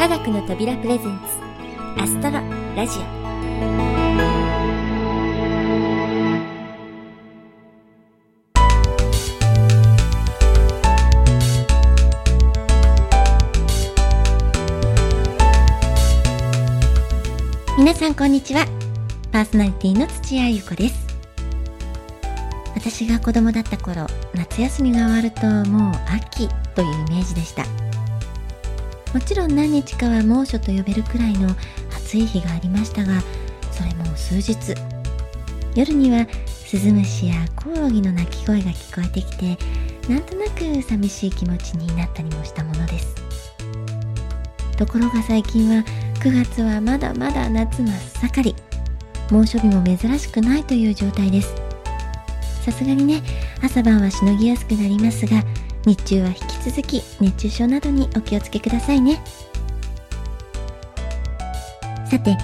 科学の扉プレゼンツアストロラジオ。皆さんこんにちは。パーソナリティの土屋ゆ子です。私が子供だった頃夏休みが終わるともう秋というイメージでした。もちろん何日かは猛暑と呼べるくらいの暑い日がありましたがそれも数日。夜にはスズムシやコオロギの鳴き声が聞こえてきてなんとなく寂しい。気持ちになったりもしたものですところが最近は9月はまだまだ夏真っ盛り猛暑日も珍しくない。とい。う状態ですさすがにね朝晩はしのぎやすくなりますが日中は引き続き熱中症などにお気をつけくださいね。さて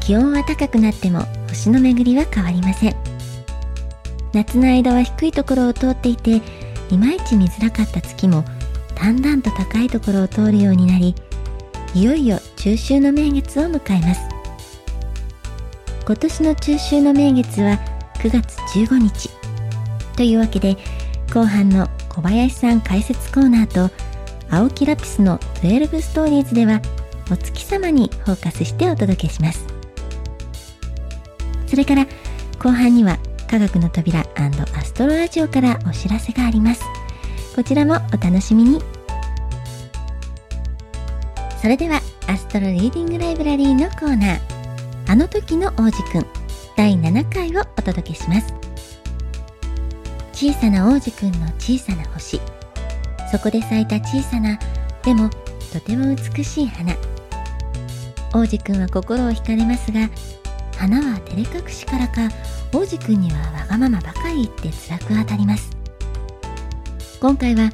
気温は高くなっても星の巡りは変わりません。夏の間は低いところを通っていていまいち見づらかった月もだんだんと高いところを通るようになりいよいよ中秋の名月を迎えます。今年の中秋の名月は9月15日。というわけで後半の小林さん解説コーナーと青木ラピスの12ストーリーズではお月様にフォーカスしてお届けします。それから後半には科学の扉アストロラジオからお知らせがあります。こちらもお楽しみに。それではアストロリーディングライブラリーのコーナー。あの時の王子くん第7回をお届けします。小さな王子くんの小さな星。そこで咲いた小さなでもとても美しい花。王子くんは心を惹かれますが花は照れ隠しからか王子くんにはわがままばかり言って辛く当たります。今回は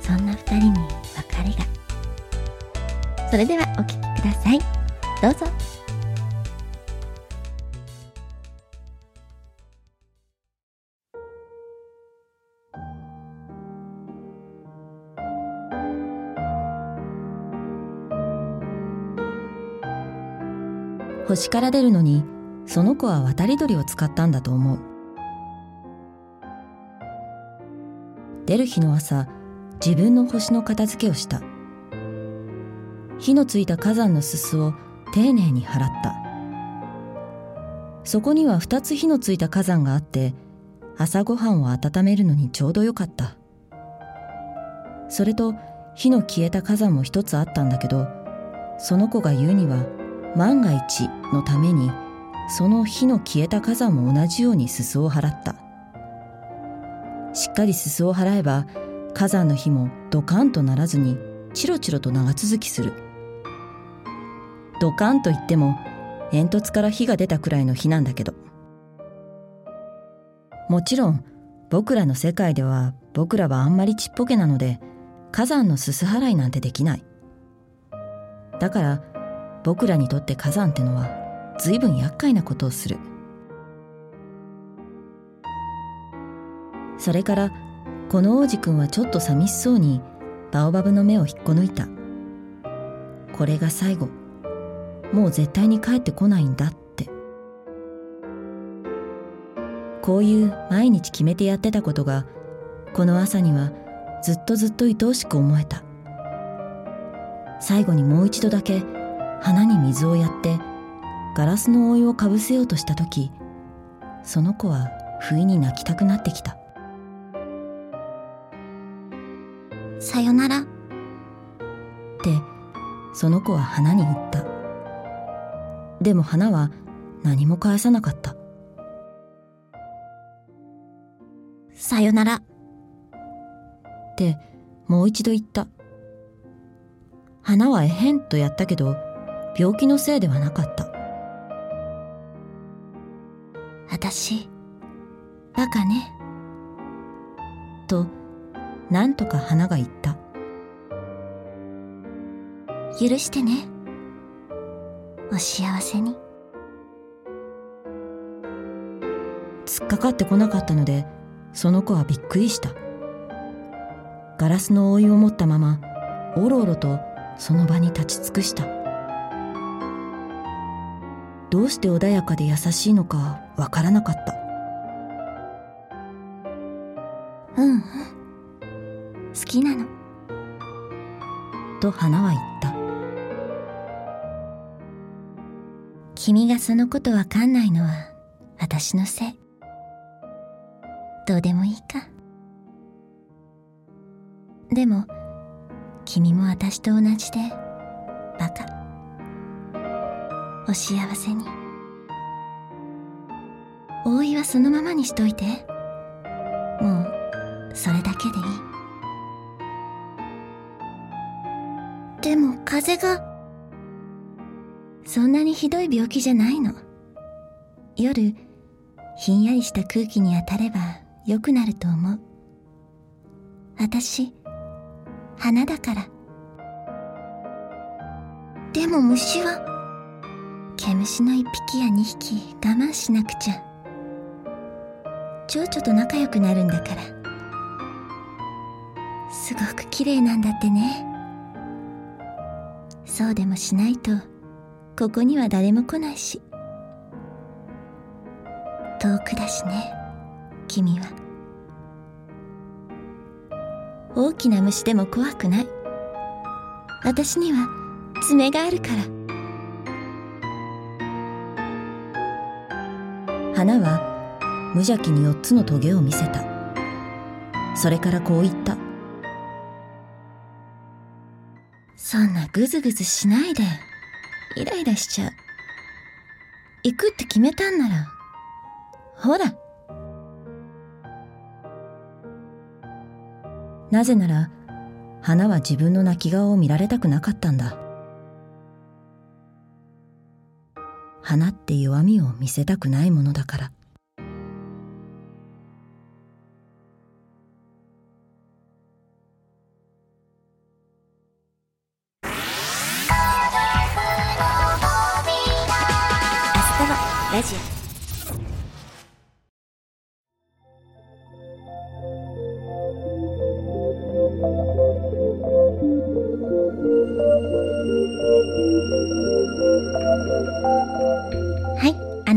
そんな二人に別れが。それではお聴きください。どうぞ。星から出るのにその子は渡り鳥を使ったんだと思う。出る日の朝自分の星の片付けをした。火のついた火山のすすを丁寧に払った。そこには二つ火のついた火山があって朝ごはんを温めるのにちょうどよかった。それと火の消えた火山も一つあったんだけどその子が言うには万が一のためにその火の消えた火山も同じようにすすを払った。しっかりすすを払えば火山の火もドカンとならずにチロチロと長続きする。ドカンと言っても煙突から火が出たくらいの火なんだけど。もちろん僕らの世界では僕らはあんまりちっぽけなので火山のすす払いなんてできない。だから僕らにとって火山ってのは随分厄介なことをする。それからこの王子くんはちょっと寂しそうにバオバブの目を引っこ抜いた。これが最後。もう絶対に帰ってこないんだって。こういう毎日決めてやってたことがこの朝にはずっとずっと愛おしく思えた。最後にもう一度だけ花に水をやってガラスの覆いをかぶせようとした時その子は不意に泣きたくなってきた。さよなら。ってその子は花に言った。でも花は何も返さなかった。さよなら。ってもう一度言った。花はえへんとやったけど病気のせいではなかった。私バカね。となんとか花が言った。許してね。お幸せに。突っかかってこなかったのでその子はびっくりした。ガラスの覆いを持ったままおろおろとその場に立ち尽くした。どうして穏やかで優しいのかわからなかった。うんうん。好きなの。と花は言った。君がそのことわかんないのは私のせい。どうでもいいか。でも君も私と同じでバカお幸せに。大井はそのままにしといて。もうそれだけでいい。でも風邪がそんなにひどい病気じゃないの。夜ひんやりした空気に当たれば良くなると思う。私花だから。でも虫は毛虫の一匹や二匹我慢しなくちゃ蝶々と仲良くなるんだからすごく綺麗なんだってねそうでもしないとここには誰も来ないし遠くだしね君は大きな虫でも怖くない私には爪があるから花は無邪気に四つのトゲを見せた。それからこう言った。そんなグズグズしないで。イライラしちゃう。行くって決めたんならほら。なぜなら花は自分の泣き顔を見られたくなかったんだ。花って弱みを見せたくないものだから。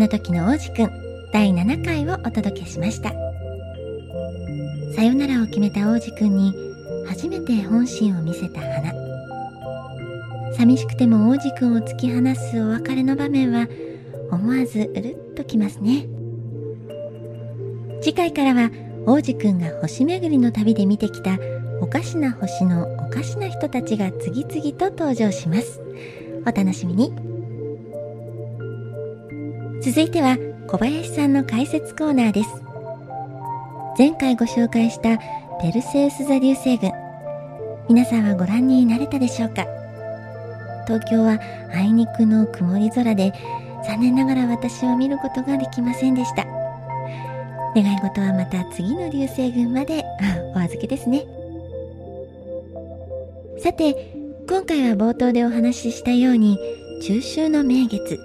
時の王子くん。第7回をお届けしました。さよならを決めた王子くんに初めて本心を見せた花。寂しくても王子くんを突き放すお別れの場面は思わずうるっときますね。次回からは王子くんが星巡りの旅で見てきたおかしな星のおかしな人たちが次々と登場します。お楽しみに。続いては小林さんの解説コーナーです。前回ご紹介したペルセウス座流星群。皆さんはご覧になれたでしょうか？東京はあいにくの曇り空で残念ながら私は見ることができませんでした。願い事はまた次の流星群まで お預けですね。さて今回は冒頭でお話ししたように中秋の名月。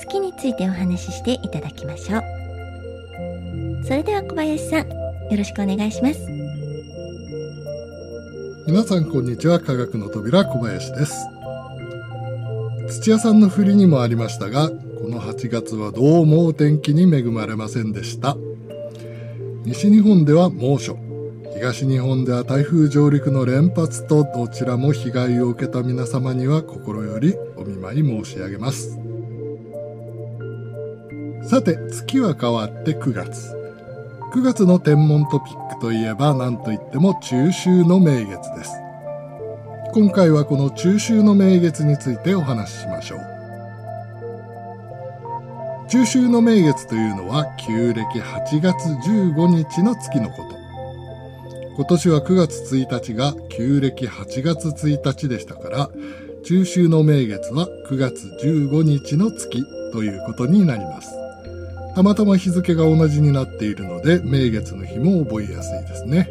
月についてお話ししていただきましょう。それでは小林さんよろしくお願いします。皆さんこんにちは。科学の扉小林です。土屋さんの振りにもありましたがこの8月はどうもお天気に恵まれませんでした。西日本では猛暑。東日本では台風上陸の連発とどちらも被害を受けた皆様には心よりお見舞い申し上げます。さて月は変わって9月。9月の天文トピックといえば何といっても中秋の名月です。今回はこの中秋の名月についてお話ししましょう。中秋の名月というのは旧暦8月15日の月のこと。今年は9月1日が旧暦8月1日でしたから中秋の名月は9月15日の月ということになります。たまたま日付が同じになっているので名月の日も覚えやすいですね。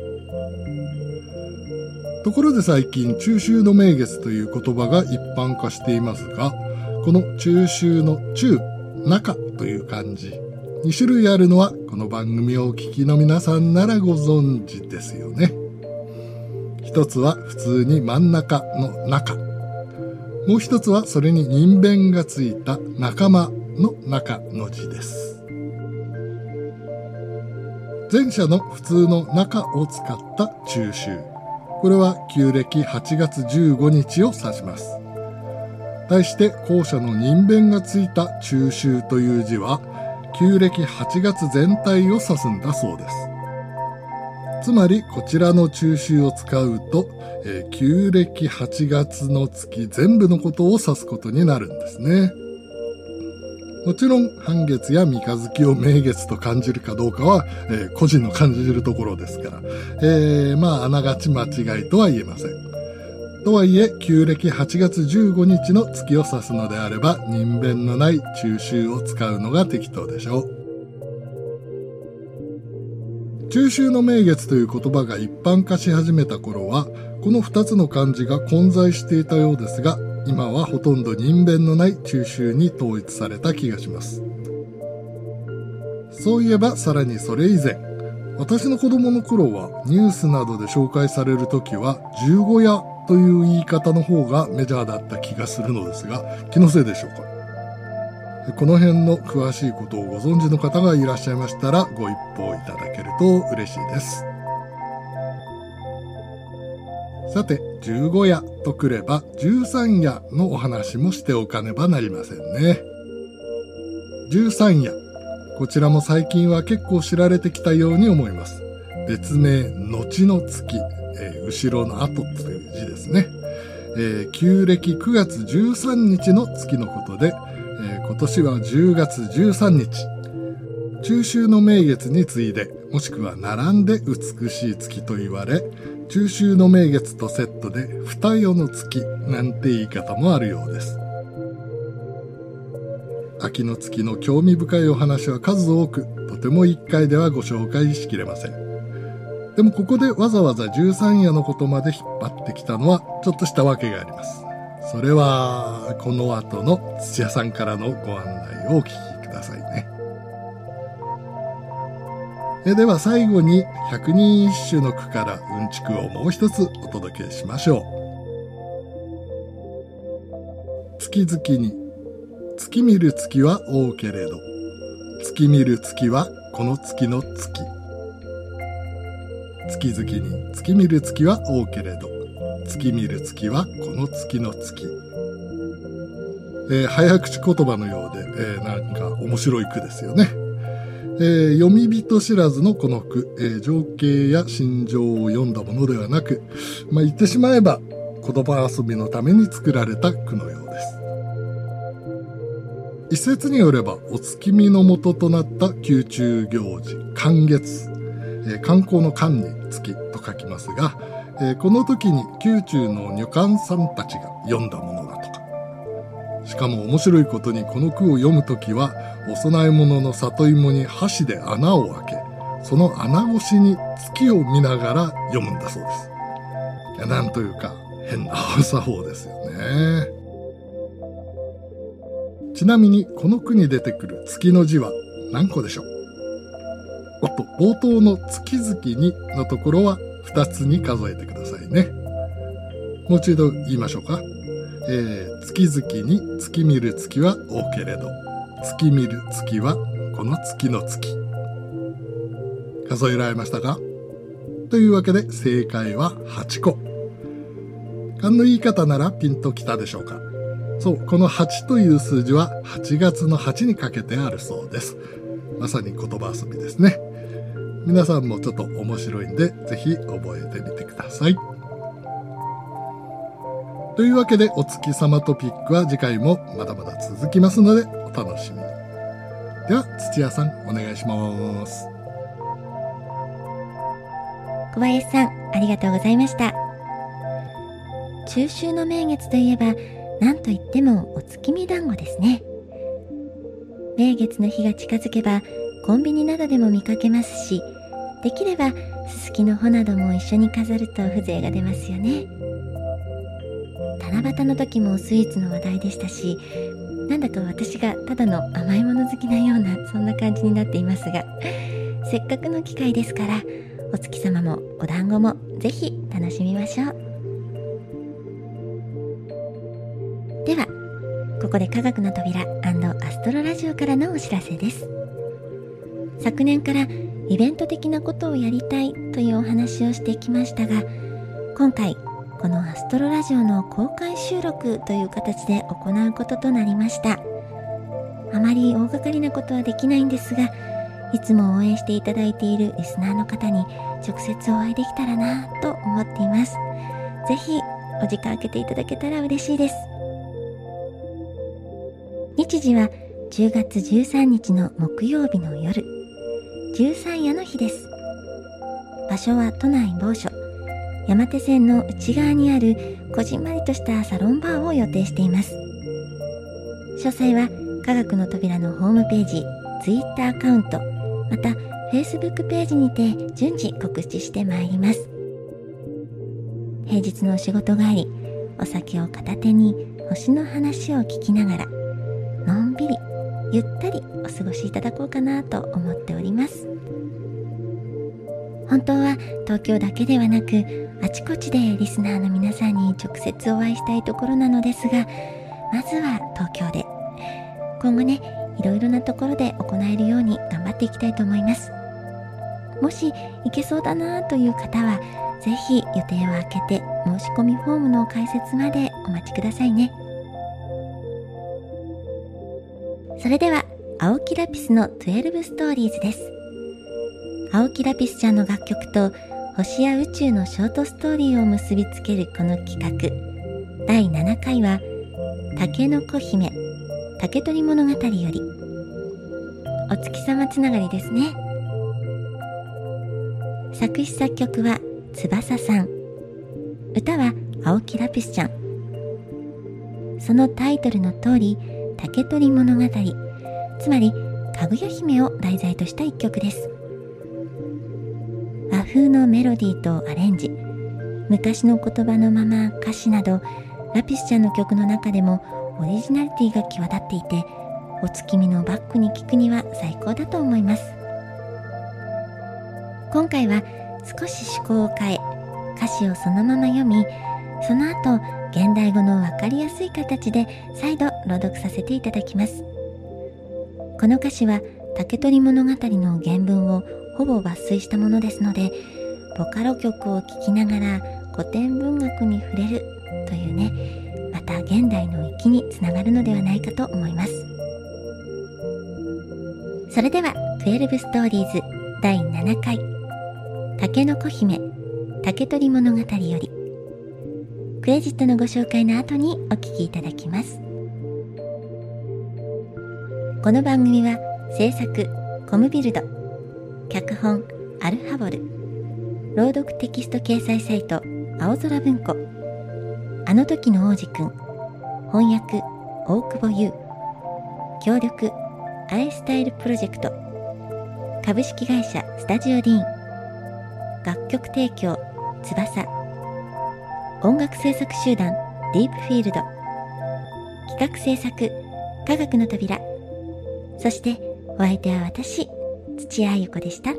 ところで最近中秋の名月という言葉が一般化していますがこの中秋の中中という漢字2種類あるのはこの番組をお聞きの皆さんならご存知ですよね。一つは普通に真ん中の中。もう一つはそれに人弁がついた仲間の中の字です。前者の普通の中を使った中秋。これは旧暦8月15日を指します。対して後者の人弁がついた中秋という字は旧暦8月全体を指すんだそうです。つまりこちらの中秋を使うと、えー、旧暦8月の月全部のことを指すことになるんですね。もちろん半月や三日月を名月と感じるかどうかは、えー、個人の感じるところですから、えー、まああながち間違いとは言えません。とはいえ、旧暦8月15日の月を指すのであれば、人弁のない中秋を使うのが適当でしょう。中秋の名月という言葉が一般化し始めた頃は、この2つの漢字が混在していたようですが、今はほとんど人弁のない中秋に統一された気がします。そういえばさらにそれ以前、私の子供の頃はニュースなどで紹介される時は十五夜という言い方の方がメジャーだった気がするのですが、気のせいでしょうかこの辺の詳しいことをご存知の方がいらっしゃいましたらご一報いただけると嬉しいです。さて、十五夜とくれば十三夜のお話もしておかねばなりませんね。十三夜。こちらも最近は結構知られてきたように思います。別名、後の月、えー、後ろの後という字ですね。えー、旧暦9月13日の月のことで、えー、今年は10月13日。中秋の名月に次いで、もしくは並んで美しい月と言われ、中秋の名月とセットで二夜の月なんて言い方もあるようです。秋の月の興味深いお話は数多く、とても一回ではご紹介しきれません。でもここでわざわざ十三夜のことまで引っ張ってきたのはちょっとしたわけがあります。それは、この後の土屋さんからのご案内をお聞きくださいね。えでは最後に百人一首の句からうんちくをもう一つお届けしましょう。月々に月見る月は多けれど月見る月はこの月の月月々に月見る月は多けれど月見る月はこの月の月えー、早口言葉のようで、えー、なんか面白い句ですよね。えー、読み人知らずのこの句、えー、情景や心情を読んだものではなく、まあ、言ってしまえば言葉遊びのために作られた句のようです。一説によれば、お月見の元ととなった宮中行事、寒月、えー、観光の寒に月と書きますが、えー、この時に宮中の女官さんたちが読んだものだとか。しかも面白いことにこの句を読むときは、お供え物の里芋に箸で穴を開け、その穴越しに月を見ながら読むんだそうです。いやなんというか、変な作法ですよね。ちなみに、この句に出てくる月の字は何個でしょう？おっと、冒頭の月々にのところは2つに数えてくださいね。もう一度言いましょうか。えー、月々に月見る月は多けれど、月見る月はこの月の月。数えられましたか？というわけで正解は8個。勘の言い方ならピンときたでしょうか？そう、この8という数字は8月の8にかけてあるそうです。まさに言葉遊びですね。皆さんもちょっと面白いんで、ぜひ覚えてみてください。というわけでお月様トピックは次回もまだまだ続きますのでお楽しみに。では土屋さんお願いします。小林さんありがとうございました。中秋の名月といえば何といってもお月見団子ですね。名月の日が近づけばコンビニなどでも見かけますしできればすすきの穂なども一緒に飾ると風情が出ますよね七夕の時もスイーツの話題でしたしなんだか私がただの甘いもの好きなようなそんな感じになっていますがせっかくの機会ですからお月様もお団子もぜひ楽しみましょう。ではここで科学の扉アストロラジオからのお知らせです。昨年からイベント的なことをやりたいというお話をしてきましたが今回このアストロラジオの公開収録という形で行うこととなりました。あまり大掛かりなことはできないんですがいつも応援していただいているリスナーの方に直接お会いできたらなと思っています。ぜひお時間空けていただけたら嬉しいです。日時は10月13日の木曜日の夜。13夜の日です。場所は都内某所。山手線の内側にあるこじんまりとしたサロンバーを予定しています。詳細は科学の扉のホームページ Twitter アカウントまた Facebook ページにて順次告知してまいります。平日のお仕事帰りお酒を片手に星の話を聞きながらのんびりゆったりお過ごしいただこうかなと思っております。本当は東京だけではなくあちこちでリスナーの皆さんに直接お会いしたいところなのですがまずは東京で。今後ねいろいろなところで行えるように頑張っていきたいと思います。もし行けそうだなという方はぜひ予定を空けて申し込みフォームの開設までお待ちくださいね。それでは青木ラピスの12ストーリーズです。青木ラピスちゃんの楽曲と星や宇宙のショートストーリーを結びつけるこの企画。第7回は竹の子姫竹取物語より。お月様つながりですね。作詞作曲は翼さん。歌は青木ラピスちゃん。そのタイトルの通り竹取物語。つまりかぐや姫を題材とした一曲です。風のメロディーとアレンジ。昔の言葉のまま歌詞などラピスちゃんの曲の中でもオリジナリティが際立っていてお月見のバックに聴くには最高だと思います。今回は少し趣向を変え歌詞をそのまま読みその後現代語の分かりやすい形で再度朗読させていただきます。この歌詞は竹取物語の原文をほぼ抜粋したものですのでボカロ曲を聴きながら古典文学に触れるというねまた現代の粋につながるのではないかと思います。それでは12ストーリーズ第7回竹の子姫竹取物語よりクレジットのご紹介の後にお聞きいただきます。この番組は制作コムビルド脚本アルファボル。朗読テキスト掲載サイト青空文庫。あの時の王子くん。翻訳大久保優。協力アイスタイルプロジェクト。株式会社スタジオディーン。楽曲提供翼。音楽制作集団ディープフィールド。企画制作科学の扉。そしてお相手は私。土屋ゆ子でした。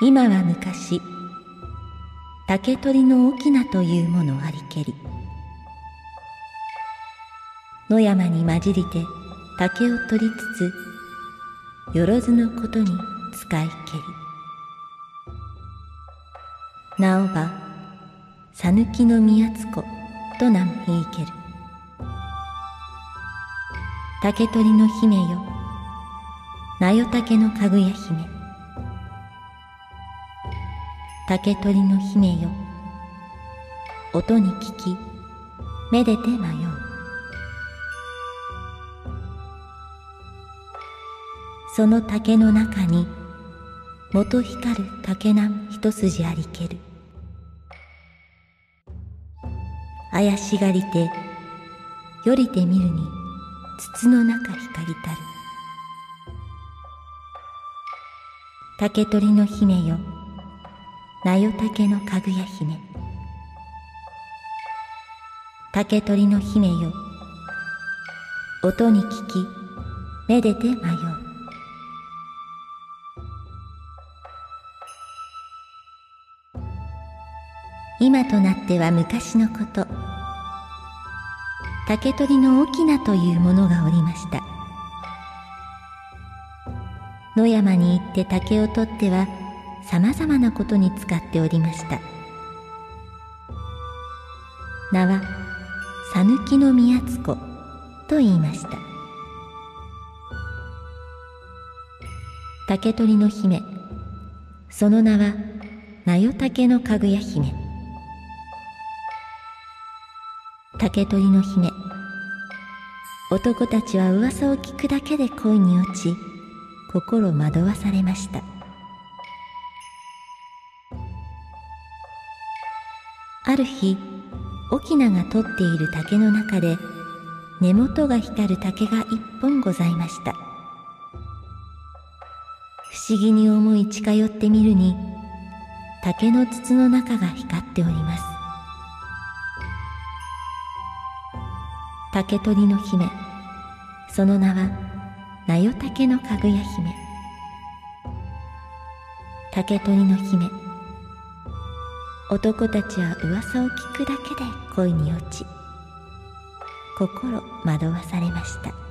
今は昔竹取の翁というものありけり野山に混じりて竹を取りつつよろずのことに使いけりなおばさぬきの宮津子と名もいいける。竹取の姫よなよ竹のかぐや姫。竹取の姫よ音に聞きめでて迷う。その竹の中に元光る竹南一筋ありける。怪しがりてよりてみるに筒の中光りたる。竹取の姫よなよ竹のかぐや姫。竹取の姫よ音に聞きめでて迷う。今となっては昔のこと。竹取の翁というものがおりました。野山に行って竹を取ってはさまざまなことに使っておりました。名は讃岐の宮津子と言いました。竹取の姫その名は名代竹のかぐや姫。竹取の姫男たちは噂を聞くだけで恋に落ち心惑わされました。ある日翁が取っている竹の中で根元が光る竹が一本ございました。不思議に思い近寄ってみるに竹の筒の中が光っております。竹取の姫。その名は名代竹のかぐや姫。竹取の姫。男たちは噂を聞くだけで恋に落ち心惑わされました。